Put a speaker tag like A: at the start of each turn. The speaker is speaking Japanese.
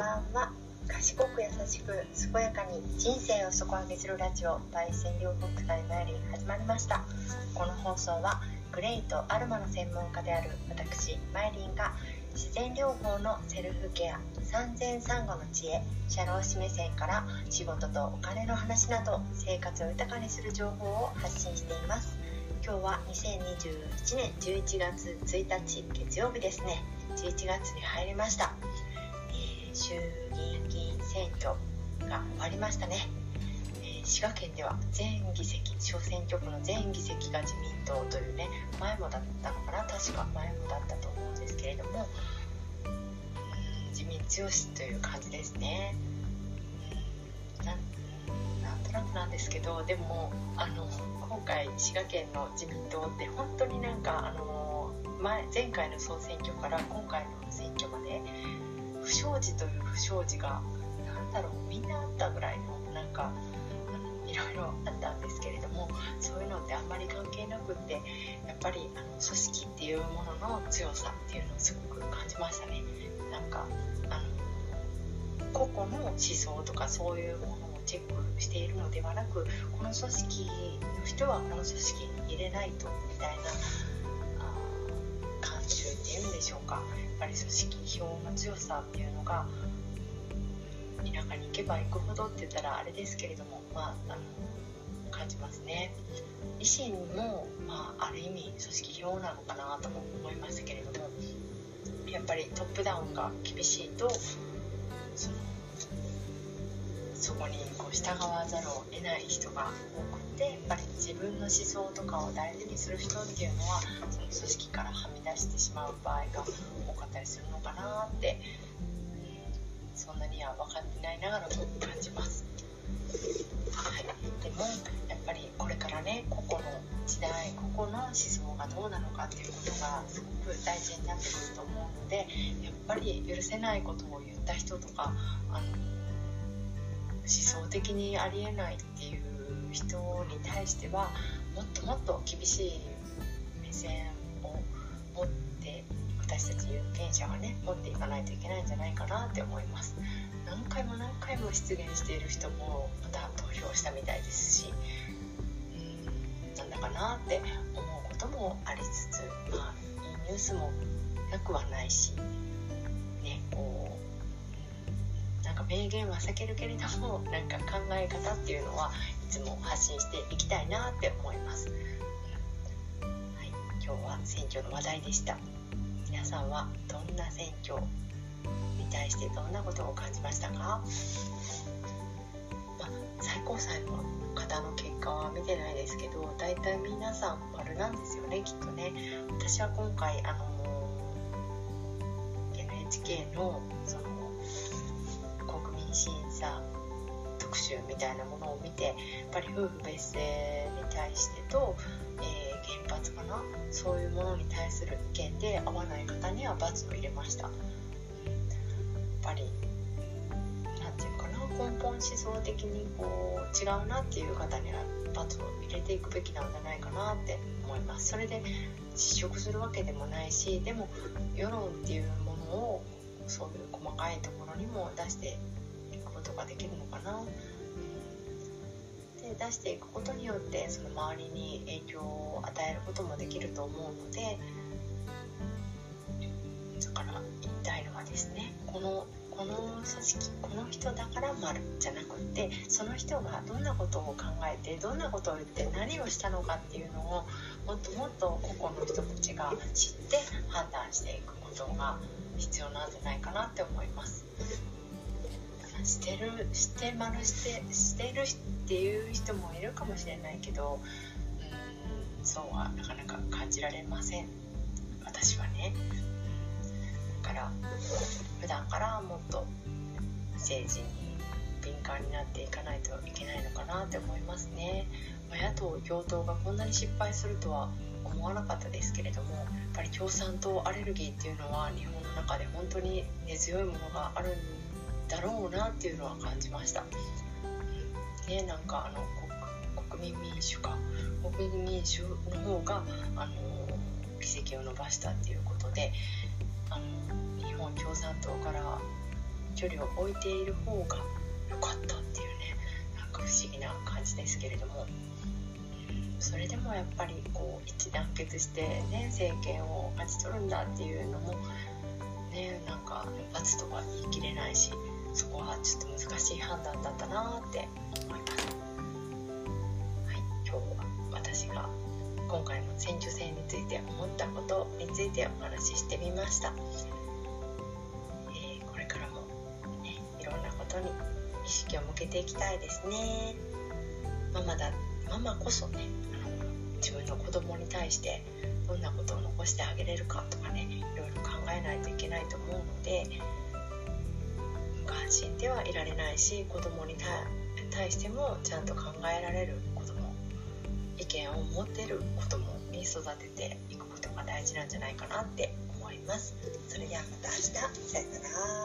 A: ばんは。賢く優しく健やかに人生を底上げするラジオ焙煎療法使いマイリン始まりました。この放送はグレイとアルマの専門家である私マイリンが自然療法のセルフケア産前産後の知恵社労士目線から仕事とお金の話など生活を豊かにする情報を発信しています。今日は2021年11月1日月曜日ですね。11月に入りました、衆議院議員選挙が終わりましたね、えー、滋賀県では全議席小選挙区の全議席が自民党というね前もだったのかな。確か前もだったと思うんですけれども自民強しという感じですね。なんとなくなんですけどでもあの今回滋賀県の自民党って本当になんかあの前前回の総選挙から今回の選挙まで不祥事という不祥事が何だろうみんなあったぐらいのなんかいろいろあったんですけれどもそういうのってあんまり関係なくってやっぱりあの組織っていうものの強さっていうのをすごく感じましたね。なんかあの個々の思想とかそういうものをチェックしているのではなくこの組織の人はこの組織に入れないとみたいなっていうんでしょうか。やっぱり組織票の強さっていうのが田舎に行けば行くほどって言ったらあれですけれども、まあ、あの感じますね。維新も、まあ、ある意味組織票なのかなとも思いますけれどもやっぱりトップダウンが厳しいとそのそこにこう従わざるを得ない人が多くてやっぱり自分の思想とかを大事にする人っていうのはその組織からはみ出してしまう場合が多かったりするのかなってそんなには分かってないながらも感じます。はい、でもやっぱりこれからね個々の時代個々の思想がどうなのかっていうことがすごく大事になってくると思うのでやっぱり許せないことを言った人とかあの思想的にありえないっていう人に対してはもっともっと厳しい目線を持って私たち有権者はね持っていかないといけないんじゃないかなって思います。何回も何回も出現している人もまた投票したみたいですしうんなんだかなって思うこともありつつまあいいニュースもなくはないしねこうなんか名言は避けるけれどもなんか考え方っていうのはつも発信していきたいなって思います、はい、今日は選挙の話題でした。皆さんはどんな選挙に対してどんなことを感じましたか、まあ、最高裁の方の結果は見てないですけど大体皆さん丸なんですよねきっとね。私は今回あの NHK のその国民審査特集みたいなものを見てやっぱり夫婦別姓に対してと、えー、原発かな？そういうものに対する意見で合わない方には罰を入れました。やっぱり何て言うかな？根本思想的にこう違うなっていう方には罰を入れていくべきなんじゃないかなって思います。それで失職するわけでもないしでも世論っていうものをそういう細かいところにも出してことができるのかな。で出していくことによってその周りに影響を与えることもできると思うのでだから言いたいのはですねこのこの組織この人だから丸じゃなくってその人がどんなことを考えてどんなことを言って何をしたのかっていうのをもっともっと個々の人たちが知って判断していくことが必要なんじゃないかなって思います。してるして丸してしてるっていう人もいるかもしれないけどうんそうはなかなか感じられません。私はね。だから普段からもっと政治に敏感になっていかないといけないのかなって思いますね、ま、野党共闘がこんなに失敗するとは思わなかったですけれどもやっぱり共産党アレルギーっていうのは日本の中で本当に根強いものがあるんだろうなっていうのは感じました。ね、なんかあの国民民主か国民民主の方があの議席を伸ばしたっていうことであの日本共産党から距離を置いている方が良かったっていうねなんか不思議な感じですけれどもそれでもやっぱりこう一致団結してね政権を勝ち取るんだっていうのもねなんか罰とは言い切れないしそこはちょっと難しい判断だったなって思います。はい、今日は私が今回の選挙戦について思ったことについてお話ししてみました。えー、これからも、ね、いろんなことに意識を向けていきたいですね。ママだママこそねあの自分の子供に対してどんなことを残してあげれるかとかねいろいろ考えないといけないと思うので関心ではいられないし子供に対してもちゃんと考えられる子供意見を持てる子供に育てていくことが大事なんじゃないかなって思います。それではまた明日さよなら。